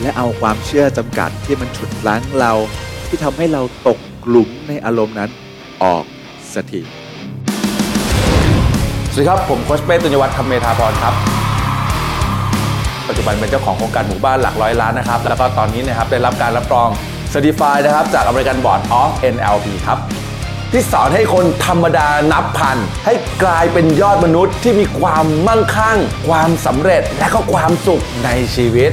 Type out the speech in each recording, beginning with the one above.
และเอาความเชื่อจำกัดที่มันฉุดรั้งเรา ที่ทำให้เราตกหลุมในอารมณ์นั้นออกสักทีสวัสดีครับ ผมโคชเป้ตุญญวัฒน์ธรรมเมธาพรครับ ปัจจุบันเป็นเจ้าของโครงการหมู่บ้านหลักร้อยล้านนะครับ แล้วก็ตอนนี้นะครับได้รับการรับรอง Certified นะครับจาก American Board of NLP ครับที่สอนให้คนธรรมดานับพัน ให้กลายเป็นยอดมนุษย์ที่มีความมั่งคั่ง ความสำเร็จและก็ความสุขในชีวิต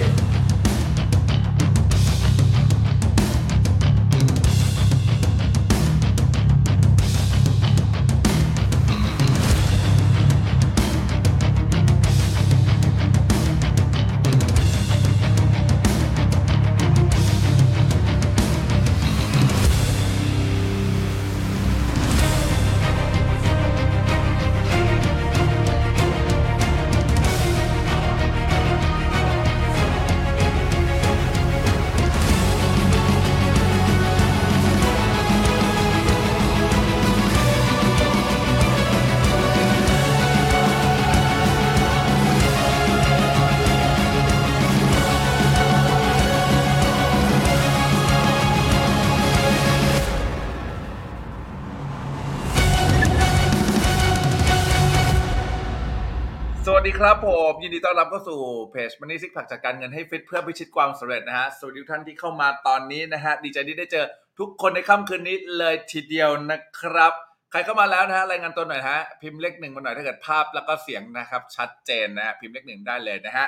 ดีครับผม ยินดีต้อนรับเข้าสู่เพจ Money Six Pack จัดการเงินให้ฟิตเพื่อพิชิตความสำเร็จนะฮะสวัสดีท่านที่เข้ามาตอนนี้นะฮะดีใจที่ได้เจอทุกคนในค่ำคืนนี้เลยทีเดียวนะครับ ใครเข้ามาแล้วนะฮะรายงานตัวหน่อยฮะพิมพ์เลขหนึ่งมาหน่อยถ้าเกิดภาพแล้วก็เสียงนะครับชัดเจนนะฮะพิมพ์เลขหนึ่งได้เลยนะฮะ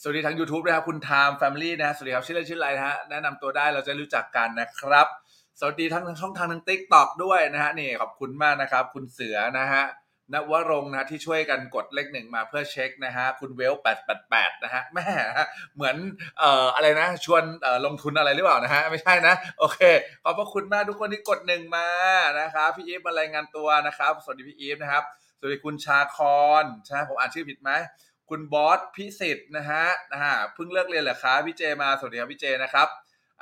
สวัสดีทาง YouTube นะครับคุณ Time Family นะฮะสวัสดีครับชื่อเล่นชื่ออะไรนะฮะแนะนำตัวได้เราจะรู้จักกันนะครับ สวัสดีทั้งช่องทางทาง TikTok ด้วยนะฮะนี่ขอบคุณมากนะครับคุณเสือนะฮะ นวรงนะที่ช่วยกันกดเลขหนึ่งมาเพื่อเช็คนะฮะคุณเวล888นะฮะแม่เหมือนเอ่ออะไรนะ ชวนเอ่อลงทุนอะไรหรือเปล่านะฮะไม่ใช่นะ โอเค ขอบพระคุณมากทุกคนที่กดหนึ่งมานะครับพี่อีฟมารายงานตัวนะครับ สวัสดีพี่อีฟนะครับ สวัสดีคุณชาคอนใช่ไหมผมอ่านชื่อผิดไหมคุณบอสพิสิทธ์นะฮะนะฮะเพิ่งเลิกเรียนเหรอครับพี่เจมาสวัสดีครับพี่เจนะครับ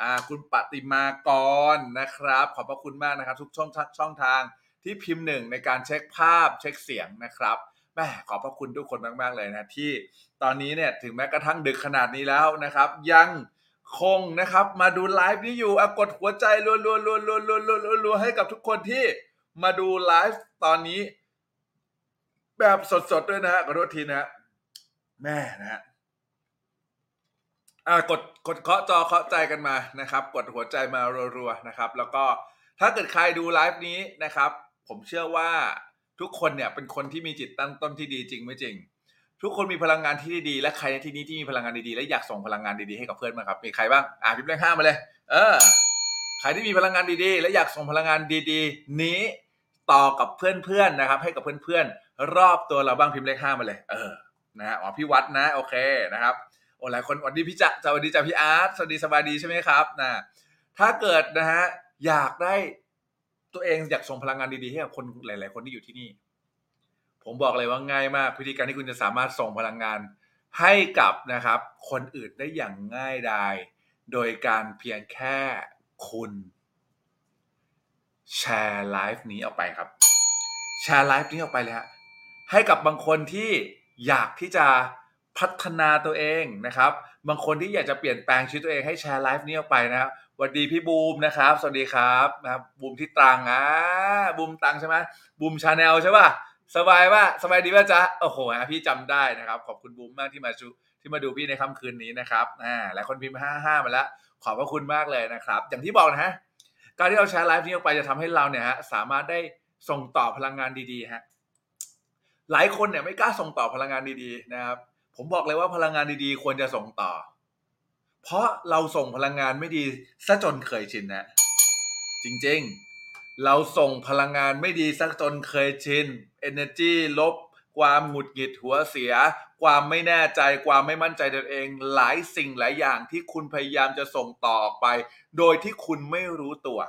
อ่าคุณปฏิมากรนะครับ ขอบพระคุณมากนะครับ ทุกช่องช่องทาง ที่พิมพ์หนึ่งในการเช็คภาพเช็คเสียงนะครับแม่ขอบพระคุณทุกคนมาก ๆ เลยนะ ที่ตอนนี้เนี่ยถึงแม้กระทั่งดึกขนาดนี้แล้วนะครับ ยังคงนะครับมาดูไลฟ์นี้อยู่อะกดหัวใจรัวๆๆๆๆๆๆให้กับทุกคนที่มาดูไลฟ์ตอนนี้ แบบสดๆด้วยนะฮะขอโทษทีนะฮะแม่นะฮะอ่ากดกดเคาะจอเคาะใจกันมานะครับ กดหัวใจมารัวๆนะครับ แล้วก็ถ้าเกิดใครดูไลฟ์นี้นะครับ ผมเชื่อว่าทุกคนเนี่ยเป็นคนที่มีจิตตั้งต้นที่ดีจริงไม่จริง ทุกคนมีพลังงานที่ดีและใครในที่นี้ที่มีพลังงานดีๆและอยากส่งพลังงานดีๆให้กับเพื่อนมางครับมีใครบ้างอ่าพิมพ์เลขห้ามาเลย เออใครที่มีพลังงานดีๆ และอยากส่งพลังงานดีๆ นี้ต่อกับเพื่อนๆนะครับ ให้กับเพื่อนๆรอบตัวเราบ้างพิมพ์เลขห้ามาเลย เออนะฮะอ๋อพี่วัดนะโอเคนะครับโอ้หลายคนวันนี้พี่จะสวัสดีจ้าพี่อาร์ตสวัสดีสบายดีใช่ไหมครับนะถ้าเกิดนะฮะอยากได้ ตัวเองอยากส่งพลังงานดีๆให้กับคนหลาย ๆ คนที่อยู่ที่นี่ ผมบอกเลยว่าง่ายมากวิธีการที่คุณจะสามารถส่งพลังงานให้กับนะครับ คนอื่นได้อย่างง่ายดายโดยการเพียงแค่คุณแชร์ไลฟ์นี้ออกไปครับ แชร์ไลฟ์นี้ออกไปเลยฮะให้กับบางคนที่อยากที่จะพัฒนาตัวเองนะครับ บางคนที่อยากจะเปลี่ยนแปลงชีวิตตัวเองให้แชร์ไลฟ์นี้ออกไปนะครับสวัสดีพี่บูมนะครับ สวัสดีครับนะครับบูมที่ตรังอะบูมตรังใช่ไหมบูม Channel ใช่ป่ะสบายป่ะสบายดีป่ะจ๊ะโอ้โหพี่จำได้นะครับ ขอบคุณบูมมากที่มาชูที่มาดูพี่ในค่ำคืนนี้นะครับอ่าหลายคนพิมพ์ห้าห้ามาแล้ว ขอบพระคุณมากเลยนะครับ อย่างที่บอกนะฮะการที่เราแชร์ไลฟ์นี้ออกไปจะทำให้เราเนี่ยฮะสามารถได้ส่งต่อพลังงานดีๆฮะหลายคนเนี่ยไม่กล้าส่งต่อพลังงานดีๆนะครับ ผมบอกเลยว่าพลังงานดีๆ ควรจะส่งต่อ เพราะเราส่งพลังงานไม่ดีซะจนเคยชินนะ จริงๆ เราส่งพลังงานไม่ดีสักจนเคยชิน energy ลบ ความหงุดหงิดหัวเสีย ความไม่แน่ใจความไม่มั่นใจในตัวเอง หลายสิ่งหลายอย่างที่คุณพยายามจะส่งต่อออกไป โดยที่คุณไม่รู้ตัว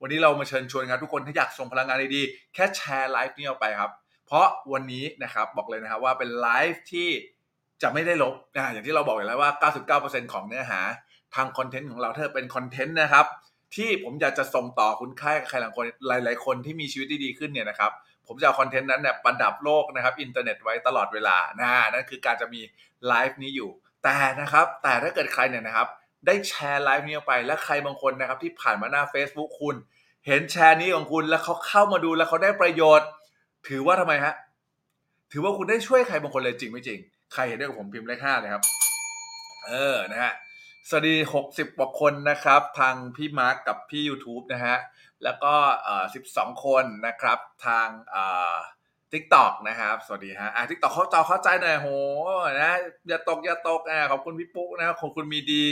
วันนี้เรามาเชิญชวนครับทุกคนถ้าอยากส่งพลังงานดีๆแค่แชร์ไลฟ์นี้ออกไปครับ เพราะวันนี้นะครับบอกเลยนะครับว่าเป็นไลฟ์ที่จะไม่ได้ลบนะอย่างที่เราบอกอยู่แล้วว่า 99%ของเนื้อหาทางคอนเทนต์ของเราถ้าเป็นคอนเทนต์นะครับ ที่ผมอยากจะส่งต่อคุณค่ากับใครหลายคนหลาย ๆ คนที่มีชีวิตที่ดีขึ้นเนี่ยนะครับผมจะเอาคอนเทนต์นั้นเนี่ยประดับโลกนะครับอินเทอร์เน็ตไว้ตลอดเวลานะนั่นคือการจะมีไลฟ์นี้อยู่ แต่นะครับแต่ถ้าเกิดใครเนี่ยนะครับ ได้แชร์ไลฟ์นี้ออกไปและใครบางคนนะครับที่ผ่านมาหน้า Facebook คุณ เห็นแชร์นี้ของคุณแล้วเขาเข้ามาดูแล้วเขาได้ประโยชน์ ถือว่าทำไมฮะ ถือว่าคุณได้ช่วยใครบางคนเลยจริงไม่จริง ใครเห็นด้วยกับผมพิมพ์เลขห้าเลยครับ เออ นะฮะ สวัสดีหกสิบกว่าคนนะครับ ทางพี่มาร์กกับพี่ YouTube นะฮะ แล้วก็เอ่อสิบสองคนนะครับ ทางเอ่อTikTok นะครับ สวัสดีฮะอะ TikTok เคาะจอเข้าใจหน่อยโหนะอย่าตกอย่าตกอะขอบคุณพี่ปุ๊กนะครับขอบคุณมีดี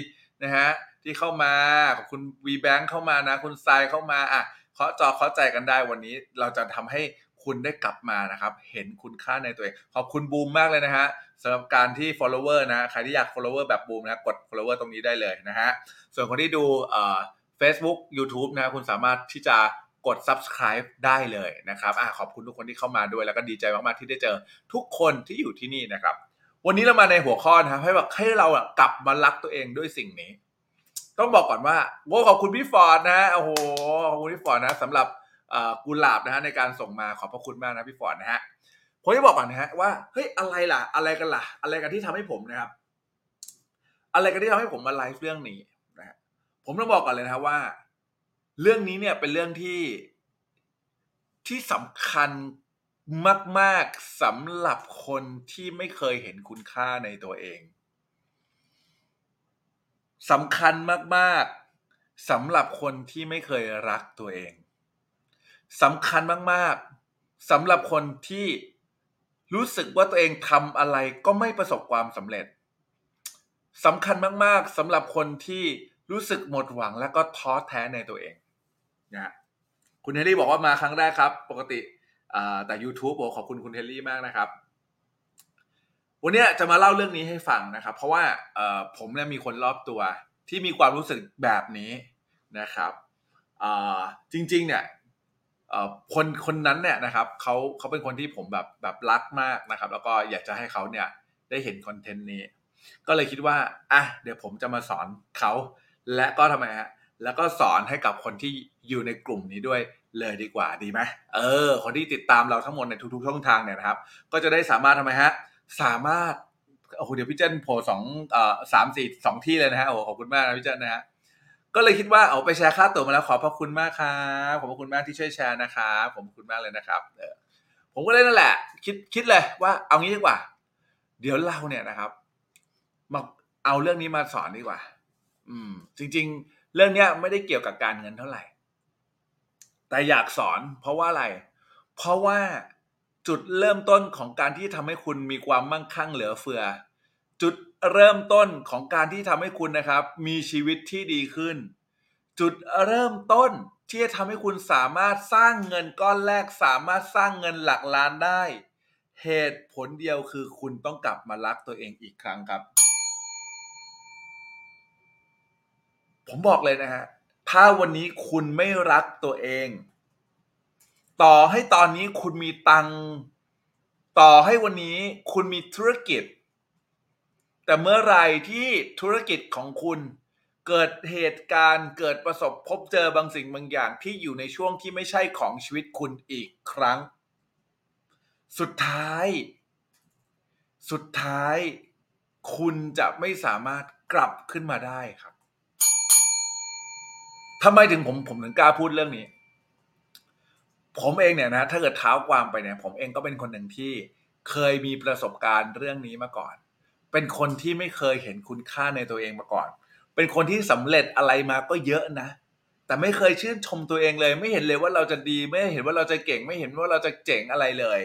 นะฮะที่เข้ามาขอบคุณวีแบงค์เข้ามานะ คุณทรายเข้ามาอะเคาะจอเข้าใจกันได้วันนี้ เราจะทำให้ คุณได้กลับมานะครับ เห็นคุณค่าในตัวเอง ขอบคุณบูมมากเลยนะฮะสำหรับการที่ follower นะ ใครที่อยาก follower แบบบูมนะ กด follower ตรงนี้ได้เลยนะฮะ ส่วนคนที่ดูเอ่อ Facebook YouTube นะคุณสามารถที่จะกด subscribe ได้เลยนะครับอะขอบคุณทุกคนที่เข้ามาด้วย แล้วก็ดีใจมาก ๆ ที่ได้เจอทุกคนที่อยู่ที่นี่นะครับ วันนี้เรามาในหัวข้อนะครับให้แบบให้เรากลับมารักตัวเองด้วยสิ่งนี้ ต้องบอกก่อนว่าโว้ขอบคุณพี่ฟอร์ดนะ โอ้โห ขอบคุณพี่ฟอร์ดนะสำหรับ กุหลาบนะฮะในการส่งมาขอบพระคุณมากนะพี่ฟอร์ดนะฮะผมจะบอกก่อนนะฮะว่าเฮ้ยอะไรล่ะ อะไรกันล่ะ อะไรกันที่ทำให้ผมนะครับ อะไรกันที่ทำให้ผมมาไลฟ์เรื่องนี้นะฮะผมต้องบอกก่อนเลยนะว่า เรื่องนี้เนี่ยเป็นเรื่องที่ที่สำคัญมากๆสำหรับคนที่ไม่เคยเห็นคุณค่าในตัวเองสำคัญมากๆสำหรับคนที่ไม่เคยรักตัวเอง สำคัญมากๆสำหรับคนที่รู้สึกว่าตัวเองทำอะไรก็ไม่ประสบความสำเร็จสำคัญมาก ๆสำหรับคนที่รู้สึกหมดหวังและก็ท้อแท้ในตัวเองนะคุณเฮนรี่บอกว่ามาครั้งแรกครับ ปกติแต่ YouTube บอกขอบคุณคุณเฮนรี่มากนะครับ วันนี้จะมาเล่าเรื่องนี้ให้ฟังนะครับ เพราะว่าผมเนี่ยมีคนรอบตัวที่มีความรู้สึกแบบนี้นะครับจริง ๆ เนี่ย คนคนนั้นเนี่ยนะครับเขาเขาเป็นคนที่ผมแบบแบบรักมากนะครับ แล้วก็อยากจะให้เขาเนี่ยได้เห็นคอนเทนต์นี้ ก็เลยคิดว่าอะเดี๋ยวผมจะมาสอนเขาและก็ทำไมฮะแล้วก็สอนให้กับคนที่อยู่ในกลุ่มนี้ด้วยเลยดีกว่าดีไหมเออ คนที่ติดตามเราทั้งหมดในทุกๆช่องทางเนี่ยนะครับ ก็จะได้สามารถทำไมฮะสามารถโอ้โหเดี๋ยวพี่เจนโผล่สองเอ่อสามสี่สองที่เลยนะฮะโอ้ขอบคุณมากนะพี่เจนนะฮะ ก็เลยคิดว่าเอาไปแชร์ค่าตัวมาแล้วขอบพระคุณมากครับขอบพระคุณมากที่ช่วยแชร์นะครับขอบคุณมากเลยนะครับเออผมก็เลยนั่นแหละ คิดคิดเลยว่าเอางี้ดีกว่า เดี๋ยวเราเนี่ยนะครับมาเอาเรื่องนี้มาสอนดีกว่า อืม จริง ๆ เรื่องเนี้ยไม่ได้เกี่ยวกับการเงินเท่าไหร่ แต่อยากสอน เพราะว่าอะไร เพราะว่าจุดเริ่มต้นของการที่ทำให้คุณมีความมั่งคั่งเหลือเฟือ จุด เริ่มต้นของการที่ทำให้คุณนะครับ มีชีวิตที่ดีขึ้น จุดเริ่มต้นที่จะทำให้คุณสามารถสร้างเงินก้อนแรก สามารถสร้างเงินหลักล้านได้ เหตุผลเดียวคือคุณต้องกลับมารักตัวเองอีกครั้งครับ ผมบอกเลยนะฮะถ้าวันนี้คุณไม่รักตัวเอง ต่อให้ตอนนี้คุณมีตังต่อให้วันนี้คุณมีธุรกิจ แต่เมื่อไหรที่ธุรกิจของคุณ เกิดเหตุการณ์เกิดประสบพบเจอบางสิ่งบางอย่างที่อยู่ในช่วงที่ไม่ใช่ของชีวิตคุณอีกครั้ง สุดท้าย สุดท้าย คุณจะไม่สามารถกลับขึ้นมาได้ครับทำไมถึงผมผมถึงกล้าพูดเรื่องนี้ ผมเองเนี่ยนะ ถ้าเกิดเท้าความไปเนี่ย ผมเองก็เป็นคนหนึ่งที่เคยมีประสบการณ์เรื่องนี้มาก่อน เป็นคนที่ไม่เคยเห็นคุณค่าในตัวเองมาก่อน เป็นคนที่สำเร็จอะไรมาก็เยอะนะ แต่ไม่เคยชื่นชมตัวเองเลย ไม่เห็นเลยว่าเราจะดี ไม่เห็นว่าเราจะเก่ง ไม่เห็นว่าเราจะเจ๋งอะไรเลย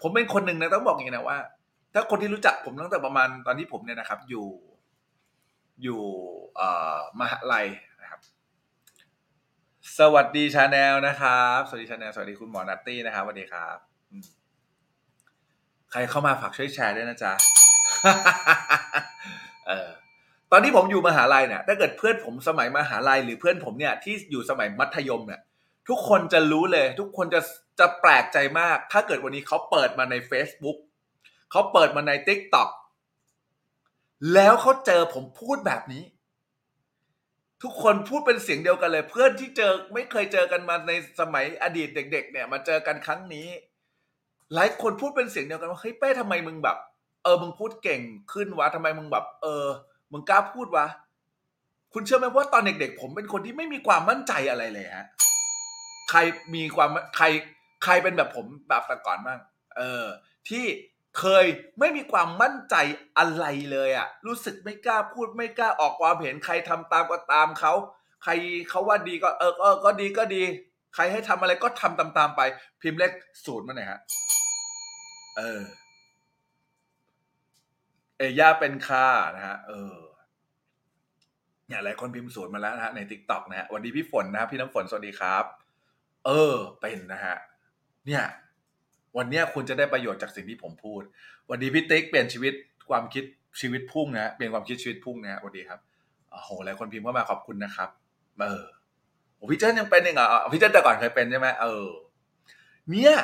ผมเป็นคนหนึ่งนะต้องบอกอย่างนี้นะว่า ถ้าคนที่รู้จักผมตั้งแต่ประมาณตอนที่ผมเนี่ยนะครับ อยู่ อยู่เอ่อมหาลัยนะครับ สวัสดีชาแนลนะครับ สวัสดีชาแนลสวัสดีคุณหมอนัตตี้นะครับสวัสดีครับ ใครเข้ามาฝากช่วยแชร์ด้วยนะจ๊ะ เออตอนที่ผมอยู่มหาลัยเนี่ยถ้าเกิดเพื่อนผมสมัยมหาลัยหรือเพื่อนผมเนี่ยที่อยู่สมัยมัธยมเนี่ยทุกคนจะรู้เลย ทุกคนจะจะแปลกใจมาก ถ้าเกิดวันนี้เขาเปิดมาใน Facebook เขาเปิดมาใน t ิ k t o k แล้วเขาเจอผมพูดแบบนี้ ทุกคนพูดเป็นเสียงเดียวกันเลย เพื่อนที่เจอไม่เคยเจอกันมาในสมัยอดีตเด็ก ๆ เนี่ย มาเจอกันครั้งนี้ หลายคนพูดเป็นเสียงเดียวกันว่าเฮ้ยเป้ทำไมมึงแบบ เออมึงพูดเก่งขึ้นวะทำไมมึงแบบ เออมึงกล้าพูดวะคุณเชื่อไหมว่าตอนเด็ก ๆ ผมเป็นคนที่ไม่มีความมั่นใจอะไรเลยฮะใครมีความใครใครเป็นแบบผมแบบแต่ก่อนบ้างเออ ที่เคยไม่มีความมั่นใจอะไรเลยอะรู้สึกไม่กล้าพูดไม่กล้าออกความเห็นใครทำตามก็ตามเขาใครเขาว่าดีก็เออก็ก็ดีก็ดี ใครให้ทำอะไรก็ทำตามๆไป พิมพ์เลขศูนย์มาหน่อยฮะเออ เอย่าเป็นค่านะฮะเออเนี่ยหลายคนพิมพ์ศูนย์มาแล้วนะฮะใน TikTok นะฮะหวัดดีพี่ฝนนะฮะพี่น้ำฝนสวัสดีครับ เออ เป็นนะฮะเนี่ย วันเนี้ยคุณจะได้ประโยชน์จากสิ่งที่ผมพูดหวัดดีพี่ติ๊กเปลี่ยนชีวิตความคิดชีวิตพุ่งนะฮะเปลี่ยนความคิดชีวิตพุ่งนะฮะวันดีครับโอ้โหหลายคนพิมพ์เข้ามาขอบคุณนะครับ เออพี่เจิ้นยังเป็นเองเหรอพี่เจิ้นแต่ก่อนเคยเป็นใช่ไหมเออ เนี่ย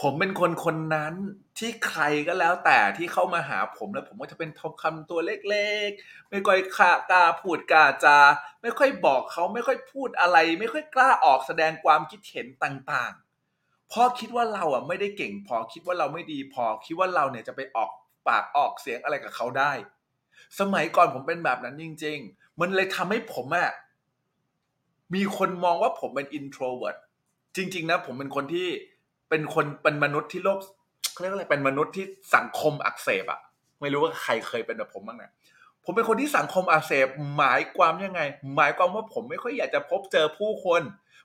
ผมเป็นคนคนนั้นที่ใครก็แล้วแต่ที่เข้ามาหาผมแล้วผมก็จะเป็นทองคำตัวเล็กๆ ไม่ค่อยกล้าพูดกาจา ไม่ค่อยบอกเขาไม่ค่อยพูดอะไร ไม่ค่อยกล้าออกแสดงความคิดเห็นต่างๆ เพราะคิดว่าเราอะไม่ได้เก่ง พอคิดว่าเราไม่ดีพอคิดว่าเราเนี่ยจะไปออกปากออกเสียงอะไรกับเขาได้ สมัยก่อนผมเป็นแบบนั้นจริง ๆ มันเลยทำให้ผมอะมีคนมองว่าผมเป็น introvert จริง ๆ นะผมเป็นคนที่ เป็นคนเป็นมนุษย์ที่โลกเขาเรียกอะไรเป็นมนุษย์ที่สังคมอักเสบอะไม่รู้ว่าใครเคยเป็นแบบผมบ้างนะผมเป็นคนที่สังคมอักเสบหมายความยังไง หมายความว่าผมไม่ค่อยอยากจะพบเจอผู้คน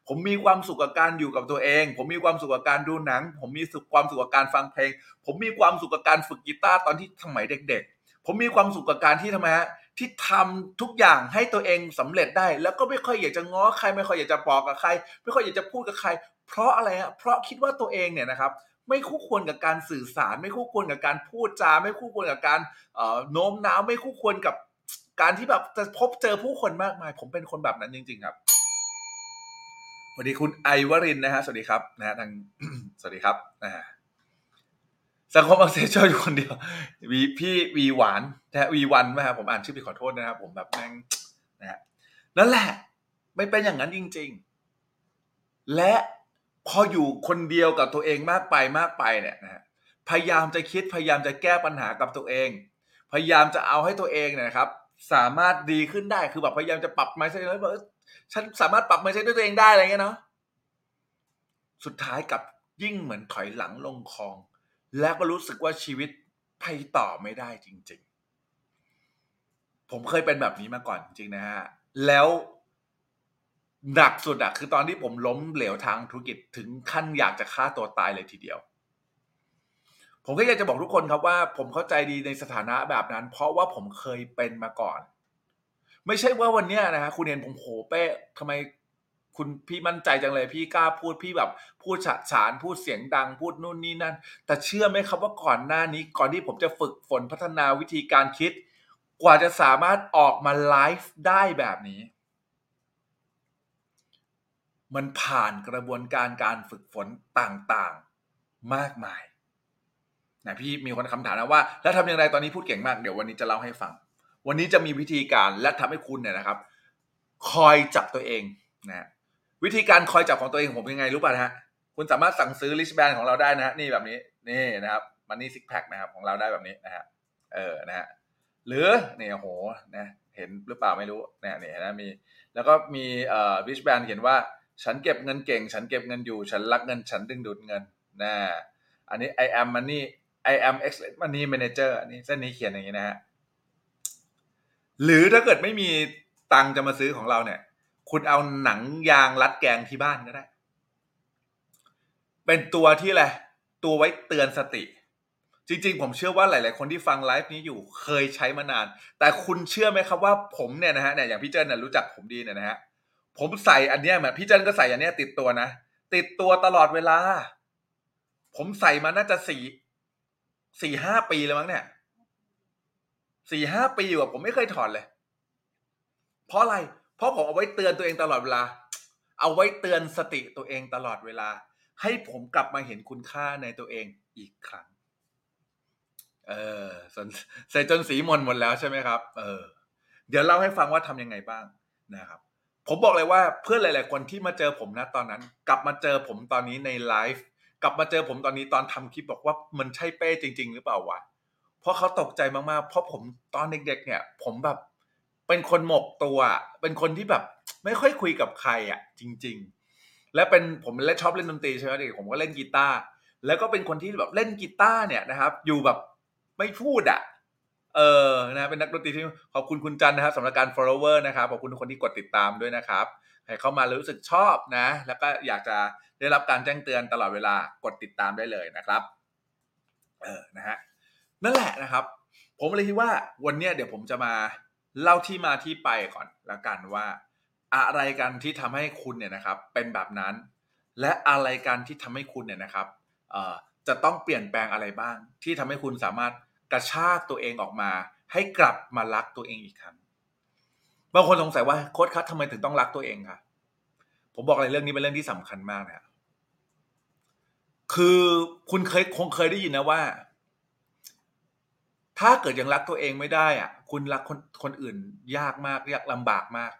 ผมมีความสุขกับการอยู่กับตัวเอง ผมมีความสุขกับการดูหนัง ผมมีสุขความสุขกับการฟังเพลง ผมมีความสุขกับการฝึกกีตาร์ตอนที่สมัยเด็ก ๆ ผมมีความสุขกับการที่ทำไมฮะที่ทำทุกอย่างให้ตัวเองสำเร็จได้ แล้วก็ไม่ค่อยอยากจะง้อใคร ไม่ค่อยอยากจะบอกกับใคร ไม่ค่อยอยากจะพูดกับใคร เพราะอะไรฮะเพราะคิดว่าตัวเองเนี่ยนะครับไม่คู่ควรกับการสื่อสาร ไม่คู่ควรกับการพูดจา ไม่คู่ควรกับการโน้มน้าวไม่คู่ควรกับการที่แบบจะพบเจอผู้คนมากมาย ผมเป็นคนแบบนั้นจริง ๆ ครับสวัสดีคุณไอวรินนะฮะสวัสดีครับนะฮะทางสวัสดีครับนะฮะสังคมอักเสบชอบอยู่คนเดียววีพี่วีหวานนะวีวันไหมครับผมอ่านชื่อผิดขอโทษนะครับผมแบบแม่งนะฮะนั่นแหละ ไม่เป็นอย่างนั้นจริง ๆ และ พออยู่คนเดียวกับตัวเองมากไปมากไปเนี่ยนะพยายามจะคิดพยายามจะแก้ปัญหากับตัวเอง พยายามจะเอาให้ตัวเองเนี่ยครับ สามารถดีขึ้นได้คือแบบพยายามจะปรับไมซ์เซ็ตแล้วแบบฉันสามารถปรับไมซ์เซ็ตด้วยตัวเองได้อะไรเงี้ยเนาะสุดท้ายกับยิ่งเหมือนถอยหลังลงคลอง แล้วก็รู้สึกว่าชีวิตไปต่อไม่ได้จริง ๆ ผมเคยเป็นแบบนี้มาก่อนจริงนะฮะแล้ว หนักสุดอะคือตอนที่ผมล้มเหลวทางธุรกิจถึงขั้นอยากจะฆ่าตัวตายเลยทีเดียว ผมก็อยากจะบอกทุกคนครับว่า ผมเข้าใจดีในสถานะแบบนั้น เพราะว่าผมเคยเป็นมาก่อน ไม่ใช่ว่าวันนี้นะฮะคุณเห็นผมโหเป้ทำไมคุณพี่มั่นใจจังเลยพี่กล้าพูดพี่แบบพูดฉะฉานพูดเสียงดังพูดนู่นนี่นั่น แต่เชื่อไหมครับว่าก่อนหน้านี้ก่อนที่ผมจะฝึกฝนพัฒนาวิธีการคิด กว่าจะสามารถออกมาไลฟ์ได้แบบนี้ มันผ่านกระบวนการการฝึกฝนต่างๆมากมายนะพี่มีคนคำถามนะว่า แล้วทำอย่างไรตอนนี้พูดเก่งมากเดี๋ยววันนี้จะเล่าให้ฟัง วันนี้จะมีวิธีการและทำให้คุณเนี่ยนะครับ คอยจับตัวเองนะวิธีการคอยจับของตัวเองผมยังไงรู้ป่ะฮะคุณสามารถสั่งซื้อลิชแบนของเราได้นะฮะนี่แบบนี้นี่นะครับมันนี่ซิกแพคนะครับของเราได้แบบนี้นะฮะเออนะฮะหรือเนี่ยโหนะเห็นหรือเปล่าไม่รู้เนี่ยเนี่ยนะมี แล้วก็มีเอ่อลิชแบนเขียนว่า ฉันเก็บเงินเก่ง ฉันเก็บเงินอยู่ ฉันรักเงิน ฉันดึงดูดเงินนะอันนี้ I am money I am excellent money manager อันนี้เส้นนี้เขียนอย่างนี้นะฮะหรือถ้าเกิดไม่มีตังค์จะมาซื้อของเราเนี่ย คุณเอาหนังยางรัดแกงที่บ้านก็ได้ เป็นตัวที่อะไรตัวไว้เตือนสติ จริงๆ ผมเชื่อว่าหลาย ๆ คนที่ฟังไลฟ์นี้อยู่เคยใช้มานาน แต่คุณเชื่อไหมครับว่าผมเนี่ยนะฮะเนี่ยอย่างพี่เจิ้นเนี่ยรู้จักผมดีเนี่ยนะฮะ ผมใส่อันเนี้ยแบบพี่เจิ้นก็ใส่อันเนี้ย ติดตัวนะ ติดตัวตลอดเวลา ผมใส่มาน่าจะสี่สี่ห้าปีแล้วมั้งเนี่ยสี่ห้าปีอยู่ะผมไม่เคยถอนเลย เพราะอะไร เพราะผมเอาไว้เตือนตัวเองตลอดเวลา เอาไว้เตือนสติตัวเองตลอดเวลา ให้ผมกลับมาเห็นคุณค่าในตัวเองอีกครั้ง เออใส่จนสีมนหมดแล้วใช่ไหมครับ เออ เดี๋ยวเล่าให้ฟังว่าทำยังไงบ้างนะครับ ผมบอกเลยว่าเพื่อนหลาย ๆ คนที่มาเจอผมนะตอนนั้น กลับมาเจอผมตอนนี้ในไลฟ์กลับมาเจอผมตอนนี้ตอนทำคลิปบอกว่ามันใช่เป้จริง ๆ หรือเปล่าวะเพราะเขาตกใจมาก ๆ เพราะผมตอนเด็ก ๆ เนี่ย ผมแบบเป็นคนหมกตัว เป็นคนที่แบบไม่ค่อยคุยกับใครอะ จริง ๆ และเป็นผมเล่นชอบเล่นดนตรีใช่ไหมเด็กผมก็เล่นกีตาร์แล้วก็เป็นคนที่แบบเล่นกีตาร์เนี่ยนะครับ อยู่แบบไม่พูดอะ เออนะเป็นนักดนตรีที่ขอบคุณคุณจันนะครับสำหรับการ follower นะครับขอบคุณทุกคนที่กดติดตามด้วยนะครับใครเข้ามาแล้วรู้สึกชอบนะ แล้วก็อยากจะได้รับการแจ้งเตือนตลอดเวลากดติดตามได้เลยนะครับเออนะฮะนั่นแหละนะครับ ผมเลยคิดว่าวันนี้เดี๋ยวผมจะมาเล่าที่มาที่ไปก่อนแล้วกันว่า อะไรกันที่ทำให้คุณเนี่ยนะครับ เป็นแบบนั้น และอะไรกันที่ทำให้คุณเนี่ยนะครับเอ่อจะต้องเปลี่ยนแปลงอะไรบ้าง ที่ทำให้คุณสามารถ กระชากตัวเองออกมา ให้กลับมารักตัวเองอีกครั้งบางคนสงสัยว่าโค้ชคัททำไมถึงต้องรักตัวเองคะผมบอกเลยเรื่องนี้เป็นเรื่องที่สำคัญมากนะคือคุณเคยคงเคยได้ยินนะว่า ถ้าเกิดยังรักตัวเองไม่ได้อะ คุณรักคนคนอื่นยากมากยากลำบากมาก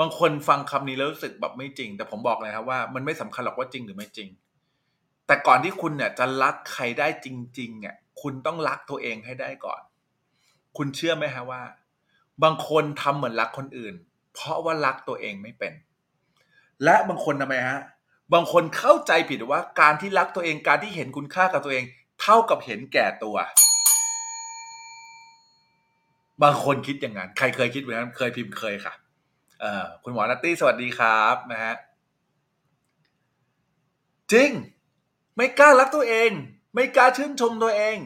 บางคนฟังคำนี้แล้วรู้สึกแบบไม่จริง แต่ผมบอกเลยครับว่ามันไม่สำคัญหรอกว่าจริงหรือไม่จริง แต่ก่อนที่คุณเนี่ยจะรักใครได้จริงๆเนี่ย คุณต้องรักตัวเองให้ได้ก่อน คุณเชื่อไหมฮะว่า บางคนทำเหมือนรักคนอื่น เพราะว่ารักตัวเองไม่เป็น และบางคนทำไมฮะ บางคนเข้าใจผิดว่า การที่รักตัวเองการที่เห็นคุณค่ากับตัวเอง เท่ากับเห็นแก่ตัว บางคนคิดอย่างนั้น ใครเคยคิดแบบนั้นเคยพิมพ์เคยค่ะเออคุณหมอนัตตี้สวัสดีครับนะฮะจริง ไม่กล้ารักตัวเอง ไม่กล้าชื่นชมตัวเอง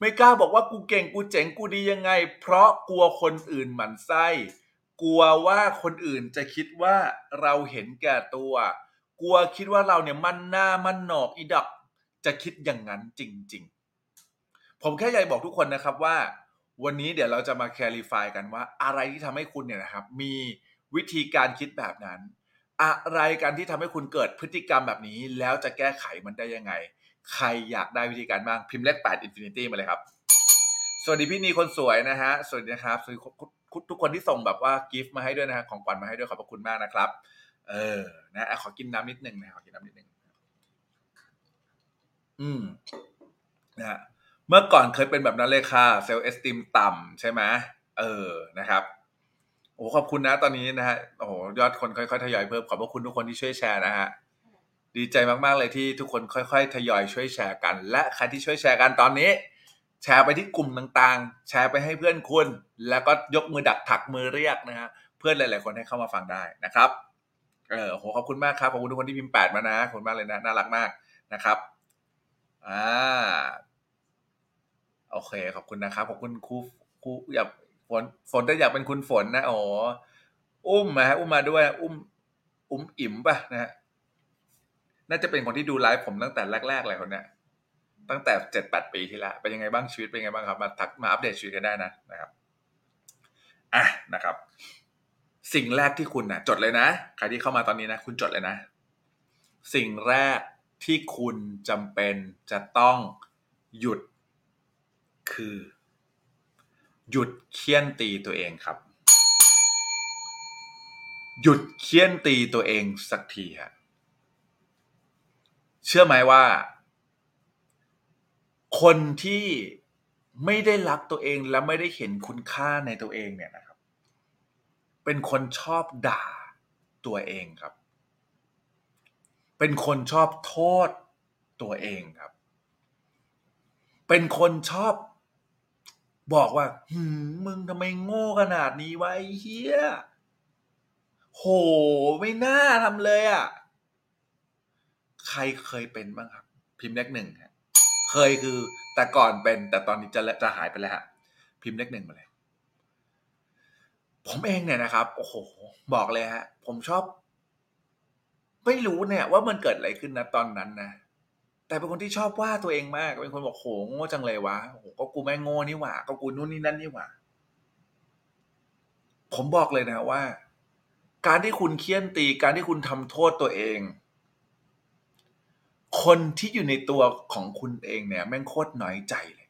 ไม่กล้าบอกว่ากูเก่งกูเจ๋งกูดียังไง เพราะกลัวคนอื่นหมั่นไส้ กลัวว่าคนอื่นจะคิดว่าเราเห็นแก่ตัว กลัวคิดว่าเราเนี่ยมันหน้ามันหนอกอีดักจะคิดอย่างนั้นจริง ๆ ผมแค่อยากบอกทุกคนนะครับว่า วันนี้เดี๋ยวเราจะมาแคลิฟายกันว่า อะไรที่ทำให้คุณเนี่ยนะครับ มีวิธีการคิดแบบนั้น อะไรกันที่ทำให้คุณเกิดพฤติกรรมแบบนี้ แล้วจะแก้ไขมันได้ยังไง ใครอยากได้วิธีการบ้างพิมพ์เลข8 Infinity มาเลยครับ สวัสดีพี่นีคนสวยนะฮะ สวัสดีนะครับสวัสดีทุกคนที่ส่งแบบว่ากิฟต์มาให้ด้วยนะฮะของขวัญมาให้ด้วยขอบพระคุณมากนะครับ เออนะขอกินน้ำนิดนึงนะขอกินน้ำนิดนึงอืมนะเมื่อก่อนเคยเป็นแบบนั้นเลยค่ะเซลล์เอสติมต่ำใช่ไหมเออนะครับโอ้ขอบคุณนะตอนนี้นะฮะโอ้ยอดคนค่อยๆทยอยเพิ่มขอบพระคุณทุกคนที่ช่วยแชร์นะฮะ ดีใจมากๆเลยที่ทุกคนค่อยๆ ทยอยช่วยแชร์กัน และใครที่ช่วยแชร์กันตอนนี้ แชร์ไปที่กลุ่มต่างๆ แชร์ไปให้เพื่อนคุณ แล้วก็ยกมือดักถักมือเรียกนะฮะเพื่อนหลายๆคนให้เข้ามาฟังได้นะครับเออโหขอบคุณมากครับขอบคุณทุกคนที่พิมพ์แปดมานะขอบคุณมากเลยนะน่ารักมากนะครับอ่าโอเคขอบคุณนะครับขอบคุณครูครูอยากฝนฝนถ้อยากเป็นคุณฝนนะอ๋ออุ้มมาฮะอุ้มมาด้วย อุ้มอุ้มอิ่มป่ะนะฮะ น่าจะเป็นคนที่ดูไลฟ์ผมตั้งแต่แรกๆเลยคนเนี้ยตั้งแต่เจ็ดแปดปีที่แล้วเป็นยังไงบ้างชีวิตเป็นยังไงบ้างครับ มาทักมาอัปเดตชีวิตกันได้นะนะครับอะนะครับ สิ่งแรกที่คุณนะจดเลยนะใครที่เข้ามาตอนนี้นะ คุณจดเลยนะ สิ่งแรกที่คุณจำเป็นจะต้องหยุดคือ หยุดเคี่ยนตีตัวเองครับ หยุดเคี่ยนตีตัวเองสักทีฮะ เชื่อไหมว่า คนที่ไม่ได้รักตัวเองและไม่ได้เห็นคุณค่าในตัวเองเนี่ยนะครับ เป็นคนชอบด่าตัวเองครับ เป็นคนชอบโทษตัวเองครับ เป็นคนชอบบอกว่าหืมมึงทำไมโง่ขนาดนี้วะไอ้เฮียโห ไม่น่าทำเลยอะ ใครเคยเป็นบ้างครับ พิมพ์เลขหนึ่งฮะเคยคือแต่ก่อนเป็น แต่ตอนนี้จะจะหายไปแล้วฮะพิมพ์เลขหนึ่งมาเลย ผมเองเนี่ยนะครับ โอ้โห บอกเลยฮะ ผมชอบ ไม่รู้เนี่ย ว่ามันเกิดอะไรขึ้นนะตอนนั้นนะแต่เป็นคนที่ชอบว่าตัวเองมาก เป็นคนบอกโหโง่จังเลยวะโอ้โหก็กูแม่งโง่นี่หว่า ก็กูนู่นนี่นั่นนี่หว่า ผมบอกเลยนะว่า การที่คุณเคี่ยนตี การที่คุณทำโทษตัวเอง คนที่อยู่ในตัวของคุณเองเนี่ย แม่งโคตรน้อยใจเลย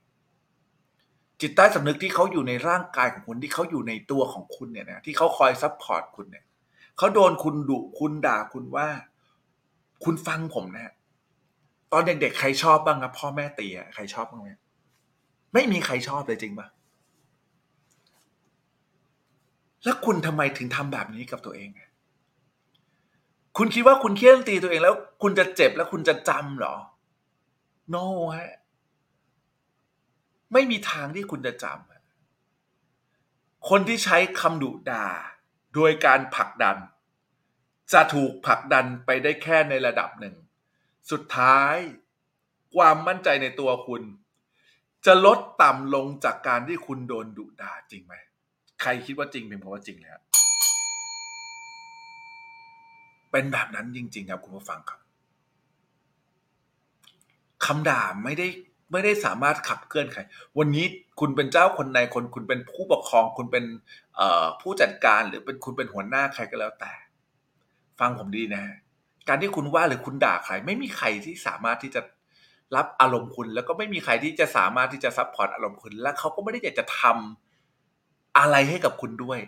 จิตใต้สำนึกที่เขาอยู่ในร่างกายของคุณที่เขาอยู่ในตัวของคุณเนี่ยนะที่เขาคอย support คุณเนี่ยเขาโดนคุณดุคุณด่าคุณว่า คุณฟังผมนะตอนเด็กๆใครชอบบ้างครับพ่อแม่ตีอะใครชอบบ้างไหมไม่มีใครชอบเลยจริงปะแล้วคุณทำไมถึงทำแบบนี้กับตัวเองอะ คุณคิดว่าคุณเฆี่ยนตีตัวเองแล้ว คุณจะเจ็บแล้วคุณจะจำเหรอ no ฮะ ไม่มีทางที่คุณจะจำ คนที่ใช้คำดุด่า โดยการผลักดัน จะถูกผลักดันไปได้แค่ในระดับหนึ่ง สุดท้าย ความมั่นใจในตัวคุณ จะลดต่ำลงจากการที่คุณโดนดุด่าจริงไหม ใครคิดว่าจริงเป็นเพราะว่าจริงเลยครับ เป็นแบบนั้นจริง ๆ ครับคุณผู้ฟังครับคำด่าไม่ได้ไม่ได้สามารถขับเคลื่อนใคร วันนี้คุณเป็นเจ้าคนนายคน คุณเป็นผู้ปกครอง คุณเป็นผู้จัดการหรือเป็นคุณเป็นหัวหน้าใครก็แล้วแต่ ฟังผมดีนะ การที่คุณว่าหรือคุณด่าใคร ไม่มีใครที่สามารถที่จะรับอารมณ์คุณ แล้วก็ไม่มีใครที่จะสามารถที่จะ support อารมณ์คุณ และเขาก็ไม่ได้อยากจะทำอะไรให้กับคุณด้วย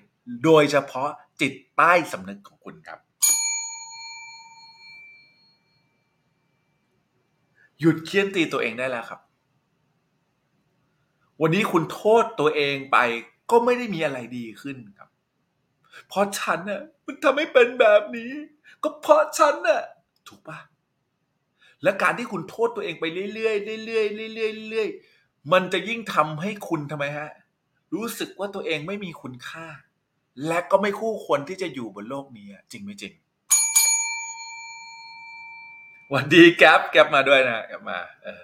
โดยเฉพาะจิตใต้สำนึกของคุณครับ หยุดเคี่ยนตีตัวเองได้แล้วครับ วันนี้คุณโทษตัวเองไปก็ไม่ได้มีอะไรดีขึ้นครับ เพราะฉันน่ะมันทำให้เป็นแบบนี้ ก็เพราะฉันน่ะถูกปะและการที่คุณโทษตัวเองไปเรื่อยๆเรื่อยๆเรื่อยๆเรื่อยๆมันจะยิ่งทำให้คุณทำไมฮะ รู้สึกว่าตัวเองไม่มีคุณค่า และก็ไม่คู่ควรที่จะอยู่บนโลกนี้จริงไหมจริง วันดีแก๊ปแก๊ปมาด้วยนะแก๊ปมา เออ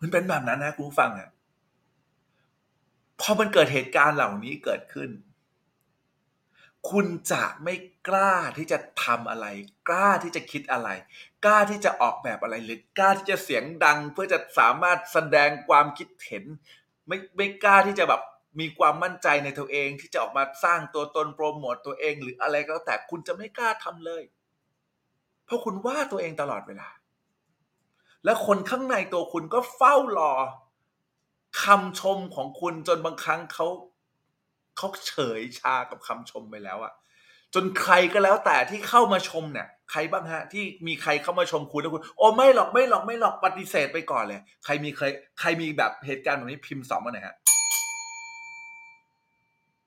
มันเป็นแบบนั้นนะคุณฟังอะพอมันเกิดเหตุการณ์เหล่านี้เกิดขึ้น คุณจะไม่กล้าที่จะทำอะไร กล้าที่จะคิดอะไร กล้าที่จะออกแบบอะไรหรือกล้าที่จะเสียงดัง เพื่อจะสามารถแสดงความคิดเห็น ไม่ไม่กล้าที่จะแบบมีความมั่นใจในตัวเองที่จะออกมาสร้างตัวตนโปรโมทตัวเองหรืออะไรก็แล้วแต่คุณจะไม่กล้าทำเลย เพราะคุณว่าตัวเองตลอดเวลา และคนข้างในตัวคุณก็เฝ้ารอคำชมของคุณจนบางครั้งเขาเขาเฉยชากับคำชมไปแล้วอะจนใครก็แล้วแต่ที่เข้ามาชมเนี่ย ใครบ้างฮะ ที่มีใครเข้ามาชมคุณแล้วคุณ โอ้ไม่หรอกไม่หรอกไม่หรอกปฏิเสธไปก่อนเลย ใครมีเคยใครมีแบบเหตุการณ์แบบนี้พิมพ์สองมาหน่อยฮะ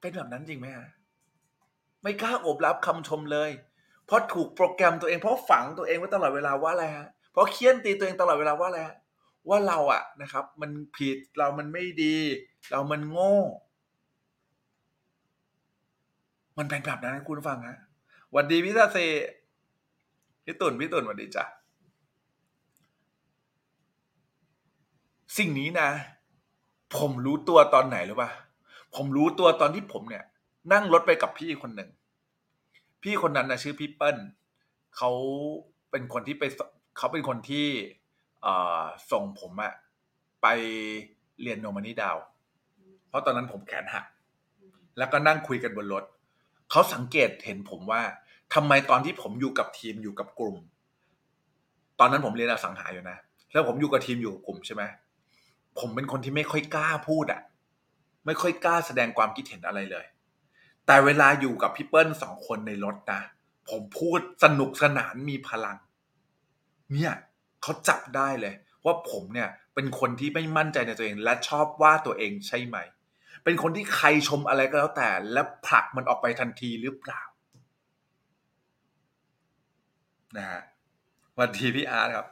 เป็นแบบนั้นจริงไหมฮะไม่กล้าโอบรับคำชมเลย เพราะถูกโปรแกรมตัวเองเพราะฝังตัวเองไว้ตลอดเวลาว่าอะไรฮะเพราะเคี่ยนตีตัวเองตลอดเวลาว่าอะไรฮะว่าเราอะนะครับ มันผิดเรามันไม่ดี เรามันโง่ มันเป็นแบบนั้นคุณฟังฮะหวัดดีพี่ตาเซพี่ตุ่นพี่ตุ่นหวัดดีจ้ะสิ่งนี้นะ ผมรู้ตัวตอนไหนหรือปะผมรู้ตัวตอนที่ผมเนี่ย นั่งรถไปกับพี่คนหนึ่ง พี่คนนั้นนะชื่อพี่เปิ้ลเขาเป็นคนที่ไปเขาเป็นคนที่เอส่งผมอะไปเรียนโนมานีดาว เพราะตอนนั้นผมแขนหัก แล้วก็นั่งคุยกันบนรถ เขาสังเกตเห็นผมว่าทำไมตอนที่ผมอยู่กับทีมอยู่กับกลุ่ม ตอนนั้นผมเรียนอสังหาอยู่นะ แล้วผมอยู่กับทีมอยู่กับกลุ่มใช่ไหมผมเป็นคนที่ไม่ค่อยกล้าพูดอะไม่ค่อยกล้าแสดงความคิดเห็นอะไรเลย แต่เวลาอยู่กับพี่เปิ้ลสองคนในรถนะ ผมพูดสนุกสนานมีพลัง เนี่ยเขาจับได้เลย ว่าผมเนี่ยเป็นคนที่ไม่มั่นใจในตัวเอง และชอบว่าตัวเองใช่ไหม เป็นคนที่ใครชมอะไรก็แล้วแต่ และผลักมันออกไปทันทีหรือเปล่านะฮะวันทีพี่อาร์ตครับ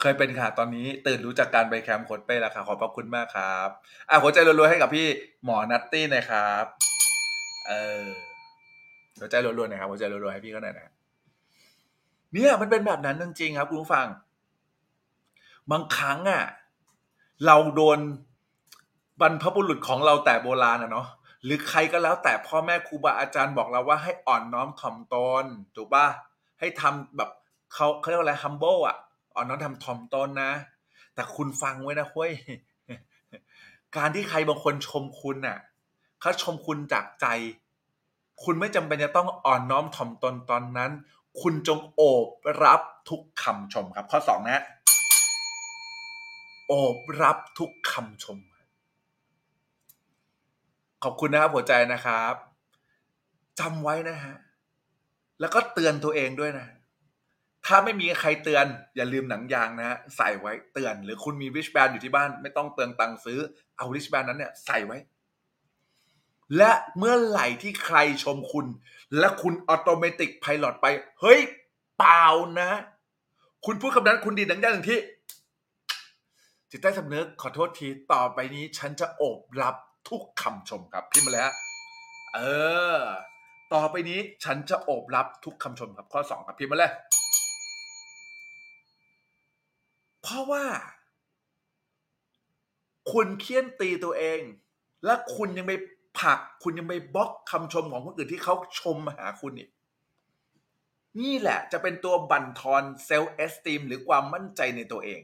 เคยเป็นค่ะตอนนี้ตื่นรู้จากการไปแคมป์โคดเป้แล้วค่ะ ขอบพระคุณมากครับ อะหัวใจรัวๆให้กับพี่หมอนัตตี้น่อยครับ เออหัวใจรัวๆน่อยครับหัวใจรัวๆให้พี่เขาหน่อยนะเนี่ยมันเป็นแบบนั้นจริงๆครับคุณผู้ฟัง บางครั้งอะ เราโดนบรรพบุรุษของเราแต่โบราณอะเนาะหรือใครก็แล้วแต่พ่อแม่ครูบาอาจารย์บอกเราว่าให้อ่อนน้อมถ่อมตนถูกป่ะให้ทำแบบเขาเขาเรียกว่าอะไร humble อะอ่อนน้อมทำถ่อมตนนะ แต่คุณฟังไว้นะเว้ยการที่ใครบางคนชมคุณน่ะ เขาชมคุณจากใจ คุณไม่จำเป็นจะต้องอ่อนน้อมถ่อมตนตอนนั้น คุณจงโอบรับทุกคำชมครับ ข้อสองนะ โอบรับทุกคำชม ขอบคุณนะครับหัวใจนะครับจำไว้นะฮะ แล้วก็เตือนตัวเองด้วยนะถ้าไม่มีใครเตือนอย่าลืมหนังยางนะฮะใส่ไว้เตือน หรือคุณมีริชแบนอยู่ที่บ้าน ไม่ต้องเตืองตังค์ซื้อเอาริชแบนนั้นเนี่ยใส่ไว้ และเมื่อไหร่ที่ใครชมคุณ และคุณออโตเมติไพลอตไป เฮ้ย เปล่านะ คุณพูดคำนั้นคุณดีดังย่างหนึ่งที่จิตใต้สำนึกขอโทษทีต่อไปนี้ ฉันจะโอบรับทุกคำชมครับพิมพ์มาเลยฮะเออ ต่อไปนี้ฉันจะโอบรับทุกคำชมครับข้อสองครับพิมพ์มาเลยเพราะว่า คุณเฆี่ยนตีตัวเอง และคุณยังไป ผลักคุณยังไปบล็อกคำชมของคนอื่นที่เขาชมมาหาคุณอีกนี่แหละจะเป็นตัวบั่นทอน self-esteem หรือความมั่นใจในตัวเอง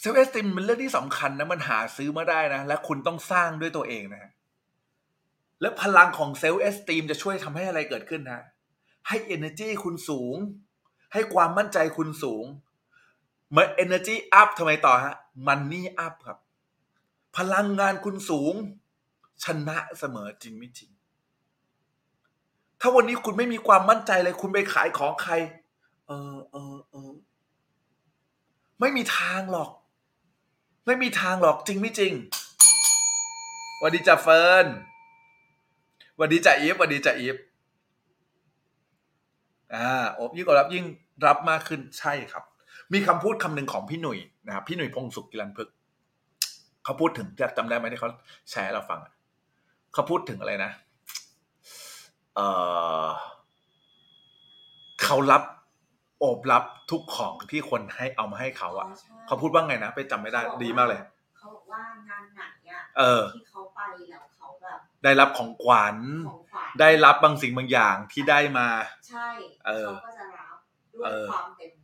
self-esteem มันเรื่องที่สำคัญนะมันหาซื้อไม่ได้นะ และคุณต้องสร้างด้วยตัวเองนะและพลังของ self-esteem จะช่วยทำให้อะไรเกิดขึ้นนะให้ energy คุณสูง ให้ความมั่นใจคุณสูง เมื่อ energy up ทำไมต่อฮะ money up ครับ พลังงานคุณสูง ชนะเสมอจริงไม่จริง ถ้าวันนี้คุณไม่มีความมั่นใจเลยคุณไปขายของใคร เออเออเออไม่มีทางหรอก ไม่มีทางหรอกจริงไม่จริงวัสดีจ่าเฟิร์นวัสดีจ่าอีฟวัสดีจ่าอีฟอ่าอบยิ่งกรับยิ่งรับมากขึ้นใช่ครับ มีคำพูดคำหนึ่งของพี่หนุ่ยนะครับพี่หนุ่ยพงสุขกิรันพึกษ์ เขาพูดถึงจำได้ไหมที่เขาแชร์ให้เราฟังอะเขาพูดถึงอะไรนะ เออเขารับโอบรับทุกของที่คนให้เอามาให้เขาอะอ๋อใช่เขาพูดว่าไงนะไปจำไม่ได้ดีมากเลย เขาบอกว่างานไหนอะเออที่เขาไปแล้วเขาแบบได้รับของขวัญของขวัญ ได้รับบางสิ่งบางอย่างที่ได้มา ใช่เออเขาก็จะรับด้วยเออความเต็มใจและความยินดี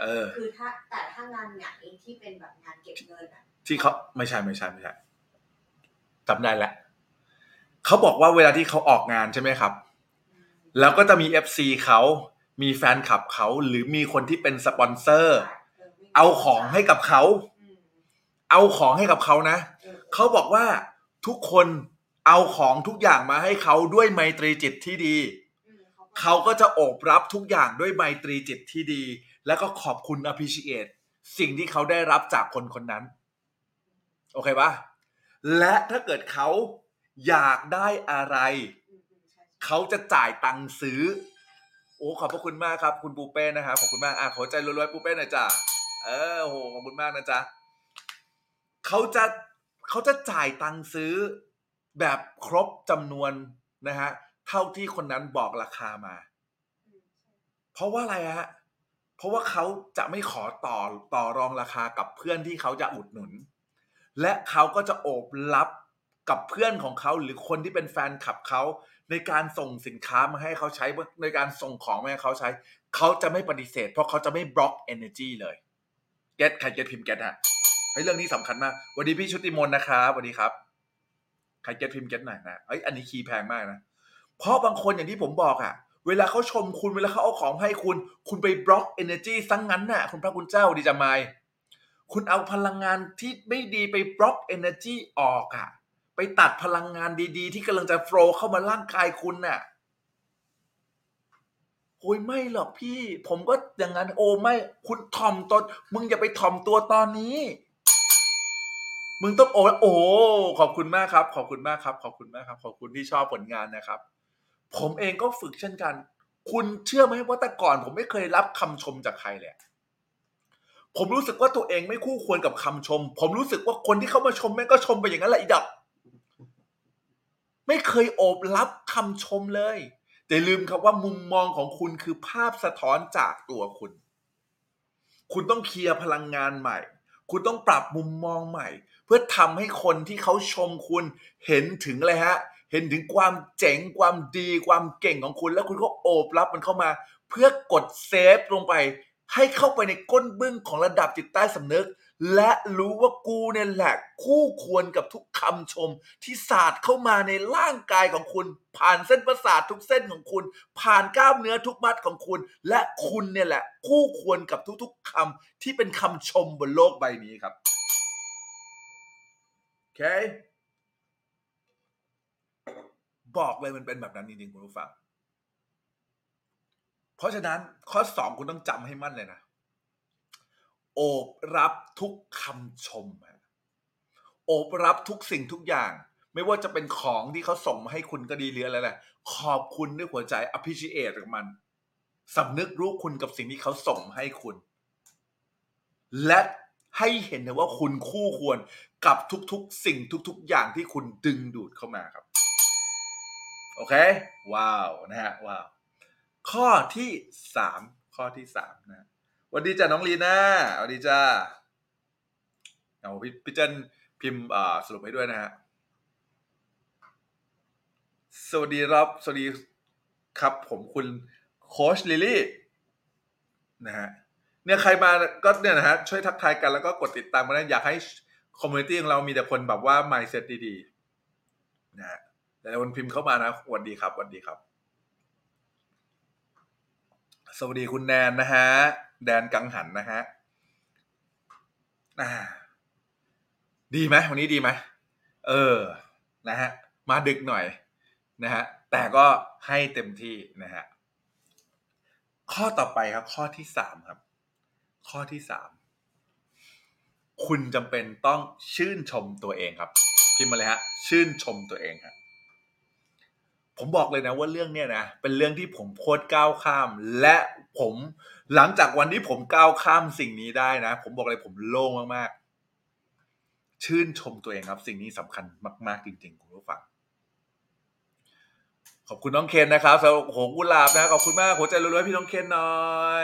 เออ คือถ้าแต่ถ้างานไหนที่เป็นแบบงานเก็บเงินอะที่เขาไม่ใช่ไม่ใช่ไม่ใช่จำได้แล้วเขาบอกว่าเวลาที่เขาออกงานใช่ไหมครับอืมแล้วก็จะมี FC เขามีแฟนคลับเขาหรือมีคนที่เป็นสปอนเซอร์ไม่เอาของให้กับเขาอืมเอาของให้กับเขานะออเขาบอกว่าทุกคนเอาของทุกอย่างมาให้เขาด้วยไมตรีจิตที่ดีอืมเขาก็จะโอบรับทุกอย่างด้วยไมตรีจิตที่ดี แล้วก็ขอบคุณ appreciate สิ่งที่เขาได้รับจากคนคนนั้น โอเคปะและถ้าเกิดเขาอยากได้อะไร เขาจะจ่ายตังค์ซื้อ โอ้ขอบพระคุณมากครับ คุณปูเป้นะครับขอบคุณมากอะขอใจรวยๆปูเป้หน่อยจ้าเออโหขอบคุณมากนะจ๊ะเขาจะเขาจะจ่ายตังค์ซื้อแบบครบจำนวนนะฮะเท่าที่คนนั้นบอกราคามา เพราะว่าอะไรฮะเพราะว่าเขาจะไม่ขอต่อต่อรองราคากับเพื่อนที่เขาจะอุดหนุน และเขาก็จะโอบรับกับเพื่อนของเขาหรือคนที่เป็นแฟนคลับเขาในการส่งสินค้ามาให้เขาใช้ในการส่งของมาให้เขาใช้ เขาจะไม่ปฏิเสธ เพราะเขาจะไม่ block energy เลย get ใคร get พิมพ์ get ฮะเฮ้ยเรื่องนี้สำคัญมากหวัดดีพี่ชุติมนนะครับหวัดดีครับใคร get พิมพ์ get หน่อยนะเอ้ยอันนี้ key แพงมากนะเพราะบางคนอย่างที่ผมบอกอะ เวลาเขาชมคุณเวลาเขาเอาของให้คุณ คุณไปบล็อก energy ซังงั้นน่ะ คุณพระคุณเจ้าดีจะมายคุณเอาพลังงานที่ไม่ดีไปบล็อก energy ออกอะไปตัดพลังงานดีๆ ที่กำลังจะโฟล์เข้ามาร่างกายคุณน่ะโอ้ยไม่หรอกพี่ ผมก็อย่างนั้น โอ้ไม่ คุณถ่อมตนมึงอย่าไปถ่อมตัวตอนนี้ มึงต้องโอ้โอ้ขอบคุณมากครับ ขอบคุณมากครับ ขอบคุณมากครับ ขอบคุณที่ชอบผลงานนะครับ ผมเองก็ฝึกเช่นกัน คุณเชื่อไหมว่าแต่ก่อน ผมไม่เคยรับคำชมจากใครเลยผมรู้สึกว่าตัวเองไม่คู่ควรกับคำชม ผมรู้สึกว่าคนที่เขามาชมแม่งก็ชมไปอย่างนั้นแหละอีดับ ไม่เคยโอบรับคำชมเลยแต่ลืมครับว่ามุมมองของคุณคือภาพสะท้อนจากตัวคุณ คุณต้องเคลียร์พลังงานใหม่ คุณต้องปรับมุมมองใหม่ เพื่อทำให้คนที่เขาชมคุณเห็นถึงอะไรฮะ เห็นถึงความเจ๋งความดีความเก่งของคุณ แล้วคุณก็โอบรับมันเข้ามา เพื่อกดเซฟลงไป ให้เข้าไปในก้นบึ้งของระดับจิตใต้สำนึก และรู้ว่ากูเนี่ยแหละคู่ควรกับทุกคำชม ที่สาดเข้ามาในร่างกายของคุณ ผ่านเส้นประสาททุกเส้นของคุณ ผ่านกล้ามเนื้อทุกมัดของคุณ และคุณเนี่ยแหละ คู่ควรกับทุกๆคำที่เป็นคำชมบนโลกใบนี้ครับโอเค บอกเลยมันเป็นแบบนั้นจริงๆคุณผู้ฟัง เพราะฉะนั้นข้อสองคุณต้องจำให้มั่นเลยนะ โอบรับทุกคำชม โอบรับทุกสิ่งทุกอย่าง ไม่ว่าจะเป็นของที่เขาส่งมาให้คุณก็ดีหรืออะไรแหละ ขอบคุณด้วยหัวใจ appreciate กับมันสำนึกรู้คุณกับสิ่งที่เขาส่งมาให้คุณ และให้เห็นนะว่าคุณคู่ควรกับทุกๆ สิ่งทุก ๆ อย่างที่คุณดึงดูดเข้ามาครับ โอเค ว้าว นะฮะ ว้าว ข้อที่สามข้อที่สามนะวัสดีจ้าน้องลีน่าวัสดีจ้าเอาพี่พี่เจนพิมพ์อ่าสรุปให้ด้วยนะฮะ สวัสดีครับ สวัสดีครับผมคุณโค้ชลิลลี่นะฮะ เนี่ยใครมาก็เนี่ยนะฮะ ช่วยทักทายกันแล้วก็กดติดตามกันนะอยากให้ community ของเรามีแต่คนแบบว่า mindset ดีๆ นะฮะ แต่คนพิมพ์เข้ามานะสวัสดีครับสวัสดีครับ สวัสดีคุณแนนนะฮะ แดนกังหันนะฮะดีไหมวันนี้ดีไหมเออ นะฮะ มาดึกหน่อยนะฮะ แต่ก็ให้เต็มที่นะฮะ ข้อต่อไปครับ ข้อที่สามครับ ข้อที่สามคุณจำเป็นต้องชื่นชมตัวเองครับ พิมพ์มาเลยฮะ ชื่นชมตัวเองครับ ผมบอกเลยนะว่าเรื่องเนี้ยนะเป็นเรื่องที่ผมโคตรก้าวข้าม และผมหลังจากวันที่ผมก้าวข้ามสิ่งนี้ได้นะ ผมบอกเลยผมโล่งมากๆ ชื่นชมตัวเองครับ สิ่งนี้สำคัญมาก ๆ จริง ๆ คุณผู้ฟังขอบคุณน้องเคนนะครับสำหรับโอ้โหกุหลาบนะขอบคุณมากหัวใจรัวๆพี่น้องเคนหน่อ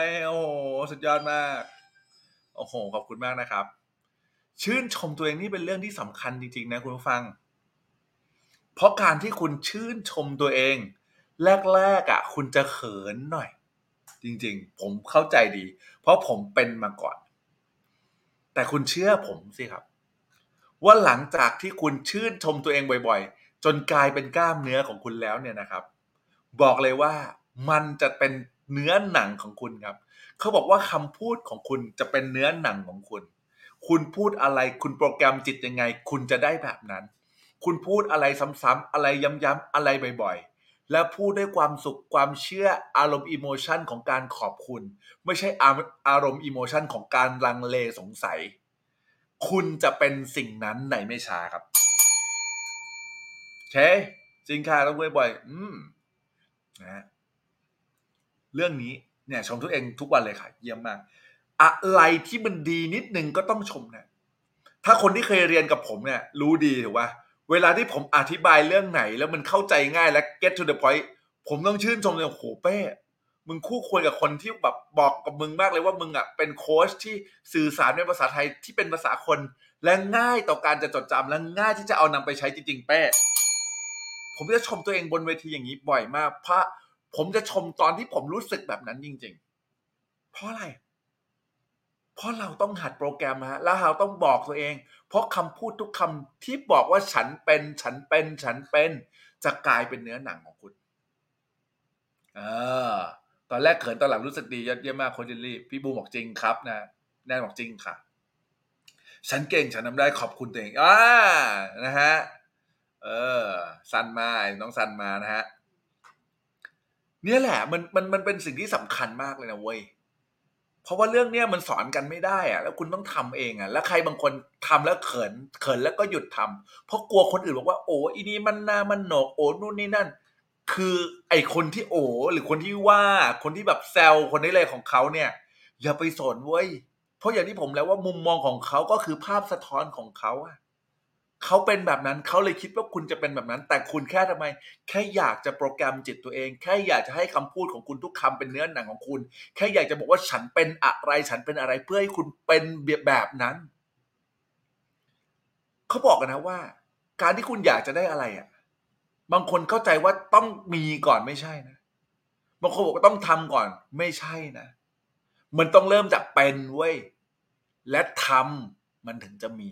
ยโอ้โหสุดยอดมากโอ้โหขอบคุณมากนะครับ ชื่นชมตัวเองนี่เป็นเรื่องที่สำคัญจริง ๆ นะคุณผู้ฟัง เพราะการที่คุณชื่นชมตัวเอง แรกๆอะ คุณจะเขินหน่อย จริงๆ ผมเข้าใจดี เพราะผมเป็นมาก่อน แต่คุณเชื่อผมสิครับ ว่าหลังจากที่คุณชื่นชมตัวเองบ่อยๆ จนกลายเป็นกล้ามเนื้อของคุณแล้วเนี่ยนะครับ บอกเลยว่ามันจะเป็นเนื้อหนังของคุณครับ เขาบอกว่าคำพูดของคุณจะเป็นเนื้อหนังของคุณ คุณพูดอะไร คุณโปรแกรมจิตยังไง คุณจะได้แบบนั้น คุณพูดอะไรซ้ำๆอะไรย้ำๆอะไรบ่อยๆ และพูดด้วยความสุขความเชื่ออารมณ์อิโมชันของการขอบคุณ ไม่ใช่อารมณ์อิโมชันของการลังเลสงสัย คุณจะเป็นสิ่งนั้นในไม่ช้าครับโอเคจริงค่ะต้องบ่อยๆอืมนะเรื่องนี้เนี่ยชมตัวเองทุกวันเลยค่ะ เยี่ยมมาก อะไรที่มันดีนิดนึงก็ต้องชมนะถ้าคนที่เคยเรียนกับผมเนี่ย รู้ดีถูกป่ะ เวลาที่ผมอธิบายเรื่องไหน แล้วมันเข้าใจง่ายและ get to the point ผมต้องชื่นชมเลยโอ้โหเป้มึงคู่ควรกับคนที่แบบบอกกับมึงมากเลยว่ามึงอะเป็นโค้ชที่สื่อสารเป็นภาษาไทยที่เป็นภาษาคน และง่ายต่อการจะจดจำและง่ายที่จะเอานำไปใช้จริงๆ เป้ผมจะชมตัวเองบนเวทีอย่างนี้บ่อยมาก เพราะผมจะชมตอนที่ผมรู้สึกแบบนั้นจริง ๆ เพราะอะไร เพราะเราต้องหัดโปรแกรมฮะแล้วเราต้องบอกตัวเอง เพราะคำพูดทุกคำที่บอกว่าฉันเป็น ฉันเป็น ฉันเป็น จะกลายเป็นเนื้อหนังของคุณเออตอนแรกเขินตอนหลังรู้สึกดียอดเยี่ยมมากโคจิลลี่พี่บูมบอกจริงครับนะแน่นบอกจริงค่ะ ฉันเก่งฉันทำได้ขอบคุณตัวเองอ่านะฮะเออซันมาน้องซันมานะฮะเนี่ยแหละมันมันมันเป็นสิ่งที่สำคัญมากเลยนะเว้ย เพราะว่าเรื่องเนี้ยมันสอนกันไม่ได้อะแล้วคุณต้องทำเองอะแล้วใครบางคนทำแล้วเขินเขินแล้วก็หยุดทำเพราะกลัวคนอื่นบอกว่าโอ้อีนี่มันหนามันหนกโอ้นู่นนี่นั่น คือไอคนที่โอ้หรือคนที่ว่าคนที่แบบแซวคนนี้เลยของเขาเนี่ย อย่าไปสนเว้ยเพราะอย่างที่ผมแล้วว่ามุมมองของเขาก็คือภาพสะท้อนของเขาอะ เขาเป็นแบบนั้นเขาเลยคิดว่าคุณจะเป็นแบบนั้น แต่คุณแค่ทำไม แค่อยากจะโปรแกรมจิตตัวเอง แค่อยากจะให้คำพูดของคุณทุกคำเป็นเนื้อหนังของคุณ แค่อยากจะบอกว่าฉันเป็นอะไร ฉันเป็นอะไรเพื่อให้คุณเป็นแบบนั้นเขาบอกกันนะว่า การที่คุณอยากจะได้อะไรอะ บางคนเข้าใจว่าต้องมีก่อนไม่ใช่นะบางคนบอกว่าต้องทำก่อนไม่ใช่นะมันต้องเริ่มจากเป็นเว้ยและทำมันถึงจะมี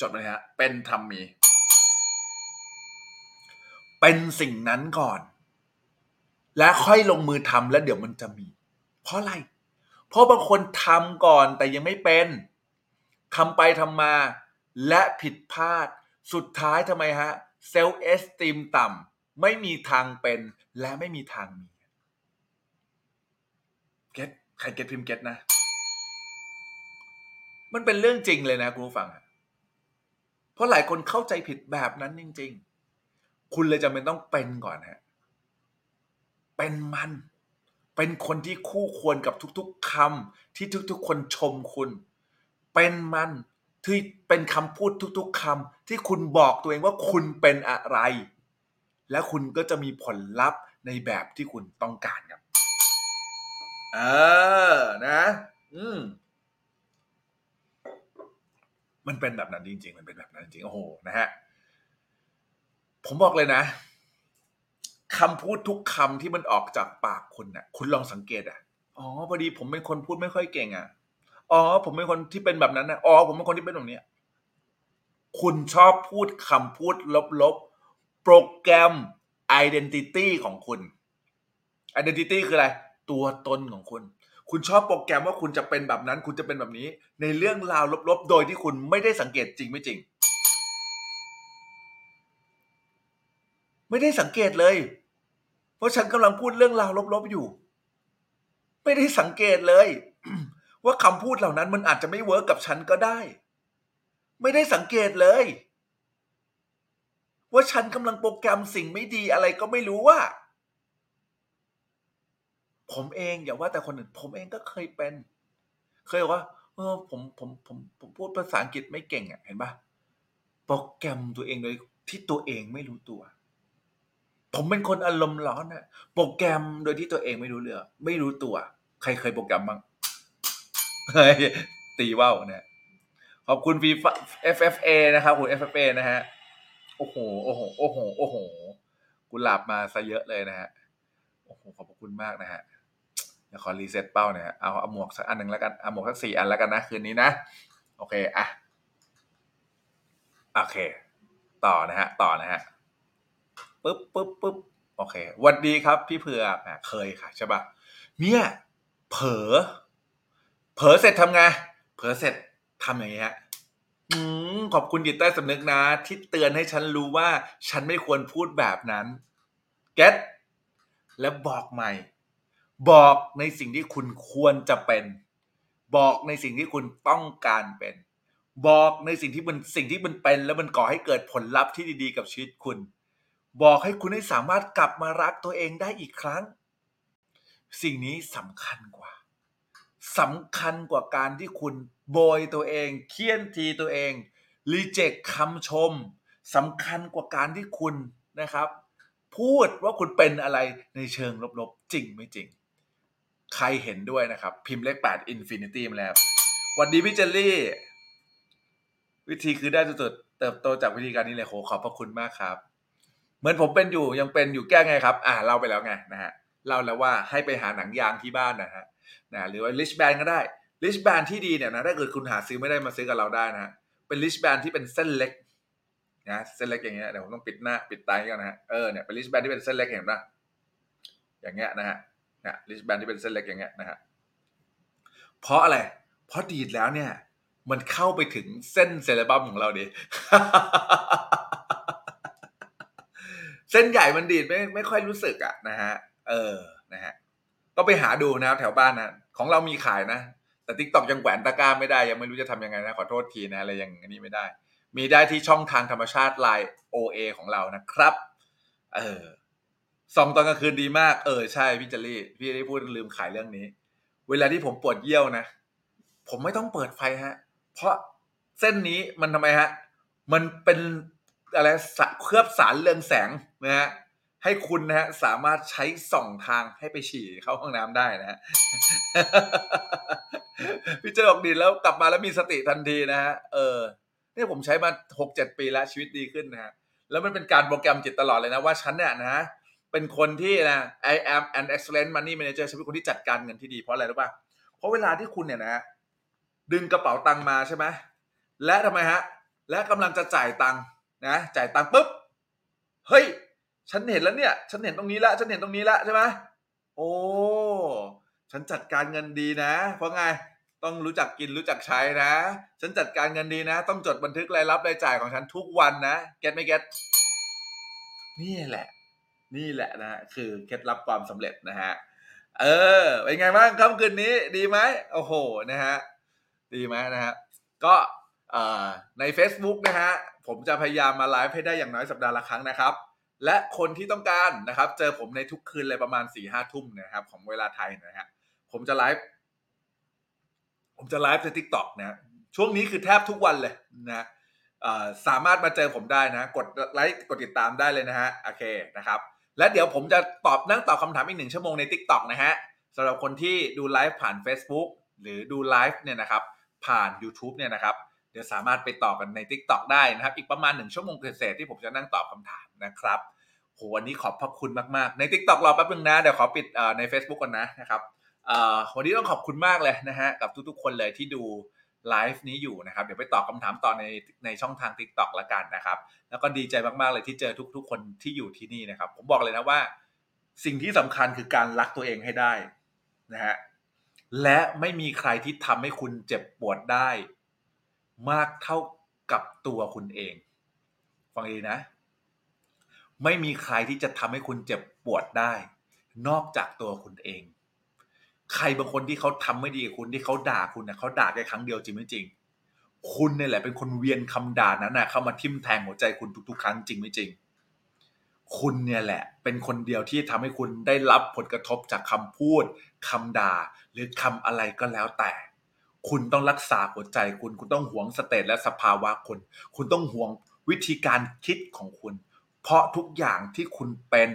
จดไหมฮะ เป็นทำมี เป็นสิ่งนั้นก่อน และค่อยลงมือทำแล้วเดี๋ยวมันจะมี เพราะอะไร เพราะบางคนทำก่อนแต่ยังไม่เป็นทำไปทำมา และผิดพลาด สุดท้ายทำไมฮะ self-esteem ต่ำไม่มีทางเป็นและไม่มีทางมี get ใคร get พิมพ์ get นะ มันเป็นเรื่องจริงเลยนะคุณผู้ฟังอะ เพราะหลายคนเข้าใจผิดแบบนั้นจริง ๆ คุณเลยจำเป็นต้องเป็นก่อนฮะ เป็นมัน เป็นคนที่คู่ควรกับทุกๆคำที่ทุกๆ คนชมคุณ เป็นมันที่เป็นคำพูดทุกๆคำที่คุณบอกตัวเองว่าคุณเป็นอะไร และคุณก็จะมีผลลัพธ์ในแบบที่คุณต้องการครับ เออ นะ อืม มันเป็นแบบนั้นจริง ๆ มันเป็นแบบนั้นจริงๆโอ้โหนะฮะผมบอกเลยนะคำพูดทุกคำที่มันออกจากปากคุณน่ะ คุณลองสังเกตอะอ๋อพอดีผมเป็นคนพูดไม่ค่อยเก่งอะอ๋อ ผมเป็นคนที่เป็นแบบนั้นนะอ๋อผมเป็นคนที่เป็นแบบนี้คุณชอบพูดคำพูดลบๆ โปรแกรม identity ของคุณ identity คืออะไร ตัวตนของคุณ คุณชอบโปรแกรมว่าคุณจะเป็นแบบนั้น คุณจะเป็นแบบนี้ ในเรื่องราวลบๆ โดยที่คุณไม่ได้สังเกตจริงไม่จริง ไม่ได้สังเกตเลย เพราะฉันกำลังพูดเรื่องราวลบๆอยู่ ไม่ได้สังเกตเลย ว่าคำพูดเหล่านั้นมันอาจจะไม่เวิร์กกับฉันก็ได้ ไม่ได้สังเกตเลย ว่าฉันกำลังโปรแกรมสิ่งไม่ดีอะไรก็ไม่รู้ว่า ผมเองอย่าว่าแต่คนอื่น ผมเองก็เคยเป็น เคยบอกว่าเออผมผมผมผมพูดภาษาอังกฤษไม่เก่งอะ เห็นปะโปรแกรมตัวเองโดยที่ตัวเองไม่รู้ตัว ผมเป็นคนอารมณ์ร้อนอะโปรแกรมโดยที่ตัวเองไม่รู้เรื่องไม่รู้ตัว ใครเคยโปรแกรมบ้างเฮ้ยตีว่าวเนี่ยขอบคุณฟีฟ FFA นะครับคุณ FFA นะฮะโอ้โหโอ้โหโอ้โหโอ้โหกุหลาบมาซะเยอะเลยนะฮะโอ้โหขอบคุณมากนะฮะ เดี๋ยวขอ reset เป้าหน่อยเอาเอาหมวกสักอันหนึ่งแล้วกันเอาหมวกสักสี่อันแล้วกันนะคืนนี้นะ โอเคอะโอเค ต่อนะฮะ ต่อนะฮะปึ๊บปึ๊บปึ๊บโอเคหวัดดีครับพี่เผือกอะเคยค่ะใช่ปะเนี่ยเผลอเผลอเสร็จทำไงเผลอเสร็จทำอย่างนี้ฮะอืมขอบคุณจิตใต้สำนึกนะ ที่เตือนให้ฉันรู้ว่า ฉันไม่ควรพูดแบบนั้น เก็ตและบอกใหม่ บอกในสิ่งที่คุณควรจะเป็น บอกในสิ่งที่คุณต้องการเป็น บอกในสิ่งที่มันสิ่งที่มันเป็น แล้วมันก่อให้เกิดผลลัพธ์ที่ดีๆ กับชีวิตคุณ บอกให้คุณให้สามารถกลับมารักตัวเองได้อีกครั้ง สิ่งนี้สำคัญกว่าสำคัญกว่าการที่คุณโบยตัวเองเฆี่ยนตีตัวเอง reject คำชมสำคัญกว่าการที่คุณนะครับ พูดว่าคุณเป็นอะไรในเชิงลบๆ จริงไม่จริง ใครเห็นด้วยนะครับ พิมพ์เลขแปด infinity มาแล้วหวัดดีพี่เจลลี่ วิธีคือได้สุดๆเติบโตจากวิธีการนี้เลยโหขอบพระคุณมากครับ เหมือนผมเป็นอยู่ยังเป็นอยู่แก้ไงครับ อ่าเล่าไปแล้วไงนะฮะเล่าแล้วว่าให้ไปหาหนังยางที่บ้านนะฮะนะหรือว่าลิชแบนก็ได้ลิชแบนที่ดีเนี่ยนะถ้าเกิดคุณหาซื้อไม่ได้มาซื้อกับเราได้นะฮะเป็นลิชแบนที่เป็นเส้นเล็กนะเส้นเล็กอย่างเงี้ยเดี๋ยวผมต้องปิดหน้าปิดตาก่อนนะฮะเออเนี่ยเป็นลิชแบนที่เป็นเส้นเล็กเห็นปะอย่างเงี้ยนะฮะ นี่ยลิชแบนที่เป็นเส้นเล็กอย่างเงี้ยนะฮะเพราะอะไร เพราะดีดแล้วเนี่ย มันเข้าไปถึงเส้นเซเลบัมของเราดิเส้นใหญ่มันดีดไม่ไม่ค่อยรู้สึกอะนะฮะเออนะฮะก็ไปหาดูนะครับแถวบ้านนะของเรามีขายนะแต่ทิกตอกยังแขวนตะกร้าไม่ได้ยังไม่รู้จะทำยังไงนะขอโทษทีนะอะไรอย่างนี้ไม่ได้ มีได้ที่ช่องทางธรรมชาติไลน์ OA ของเรานะครับ เออ สองตอนกลางคืนดีมาก เออใช่พี่เจลี่ พี่ได้พูดลืมขายเรื่องนี้ เวลาที่ผมปวดเยี่ยวนะ ผมไม่ต้องเปิดไฟฮะ เพราะเส้นนี้มันทำไมฮะ มันเป็นอะไรสะเคลือบสารเรืองแสงนะฮะให้คุณนะฮะสามารถใช้ส่องทางให้ไปฉี่เข้าห้องน้ำได้นะฮะพี่เจอออกดีแล้วกลับมาแล้วมีสติทันทีนะฮะเออเนี่ยผมใช้มาหกเจ็ดปีแล้วชีวิตดีขึ้นนะฮะแล้วมันเป็นการโปรแกรมจิตตลอดเลยนะว่าฉันเนี่ยนะ เป็นคนที่นะ I am an excellent money manager ฉันเป็นคนที่จัดการเงินที่ดีเพราะอะไรรู้ป่ะเพราะเวลาที่คุณเนี่ยนะดึงกระเป๋าตังค์มาใช่ไหมและทำไมฮะ และกำลังจะจ่ายตังค์นะจ่ายตังค์ปุ๊บเฮ้ย ฉันเห็นแล้วเนี่ย ฉันเห็นตรงนี้แล้วฉันเห็นตรงนี้แล้วใช่ไหมโอ้ฉันจัดการเงินดีนะ เพราะไงต้องรู้จักกินรู้จักใช้นะ ฉันจัดการเงินดีนะ ต้องจดบันทึกรายรับรายจ่ายของฉันทุกวันนะ เก็ตไม่เก็ตนี่แหละ นี่แหละนะฮะคือเคล็ดลับความสำเร็จนะฮะเออเป็นไงบ้างค่ำคืนนี้ดีไหมโอ้โหนะฮะดีไหมนะฮะก็ใน Facebook นะฮะผมจะพยายามมาไลฟ์ให้ได้อย่างน้อยสัปดาห์ละครั้งนะครับ และคนที่ต้องการนะครับ เจอผมในทุกคืนเลยประมาณสี่ห้าทุ่มนะครับ ของเวลาไทยนะฮะผมจะไลฟ์ผมจะไลฟ์ใน TikTok นะช่วงนี้คือแทบทุกวันเลยนะสามารถมาเจอผมได้นะ กดไลค์กดติดตามได้เลยนะฮะโอเคนะครับ และเดี๋ยวผมจะตอบนั่งตอบคำถามอีกหนึ่งชั่วโมงใน Tik t o อกนะฮะสำหรับคนที่ดูไลฟ์ผ่าน Facebook หรือดูไลฟ์เนี่ยนะครับผ่าน YouTube เนี่ยนะครับเดี๋ยวสามารถไปตอบกันใน Tik t o อกได้นะครับ อีกประมาณหนึ่งชั่วโมงเศษที่ผมจะนั่งตอบคำถามนะครับโหวันนี้ขอบพระคุณมากๆ ใน Tik t o อกรอแป๊บนึงนะ เดี๋ยวขอปิดใน Facebook ก่อนนะนะครับวันนี้ต้องขอบคุณมากเลยนะฮะกับทุกๆ คนเลยที่ดู ไลฟ์นี้อยู่นะครับ เดี๋ยวไปตอบคำถามต่อในในช่องทาง Tik t o อกละกันนะครับ แล้วก็ดีใจมากๆเลยที่เจอทุก ๆ คนที่อยู่ที่นี่นะครับ ผมบอกเลยนะว่า สิ่งที่สำคัญคือการรักตัวเองให้ได้นะฮะและไม่มีใครที่ทำให้คุณเจ็บปวดได้ มากเท่ากับตัวคุณเอง ฟังดีนะ ไม่มีใครที่จะทำให้คุณเจ็บปวดได้ นอกจากตัวคุณเอง ใครบางคนที่เขาทำไม่ดีกับคุณที่เขาด่าคุณนะเขาด่าแค่ครั้งเดียวจริงไม่จริง คุณเนี่ยแหละเป็นคนเวียนคำด่านั้นนะเข้ามาทิ่มแทงหัวใจคุณทุกๆ ครั้งจริงไม่จริง คุณเนี่ยแหละ เป็นคนเดียวที่ทำให้คุณได้รับผลกระทบจากคำพูดคำด่า หรือคำอะไรก็แล้วแต่ คุณต้องรักษาหัวใจคุณ คุณต้องหวงสเตตและสภาวะคุณ คุณต้องหวงวิธีการคิดของคุณ เพราะทุกอย่างที่คุณเป็น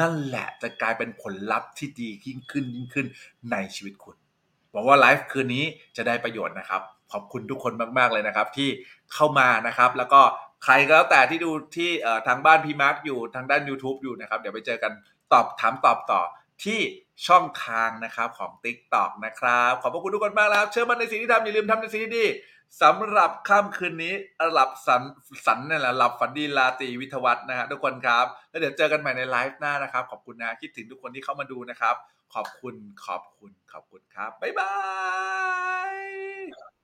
นั่นแหละจะกลายเป็นผลลัพธ์ที่ดียิ่งขึ้นยิ่งขึ้นในชีวิตคุณหวังว่าไลฟ์คืนนี้จะได้ประโยชน์นะครับ ขอบคุณทุกคนมาก ๆ เลยนะครับ ที่เข้ามานะครับ แล้วก็ใครก็แล้วแต่ที่ดูที่ทางบ้านพี่มาร์กอยู่ทางด้าน YouTube อยู่นะครับ เดี๋ยวไปเจอกันตอบถามตอบต่อที่ ช่องทางนะครับของ Tik t o อกนะครับ ขอบพระคุณทุกคนมากแล้วเชื่อมั่นในสิ่งที่ทำอย่าลืมทำในสิ่งที่ดีสำหรับค่ำคืนนี้หลับสันสันนี่แหละหลับฝันดีลาตรีวิทวัฒน์นะฮะทุกคนครับ แล้วเดี๋ยวเจอกันใหม่ในไลฟ์หน้านะครับ ขอบคุณนะคิดถึงทุกคนที่เข้ามาดูนะครับ ขอบคุณขอบคุณขอบคุณครับ บ๊ายบาย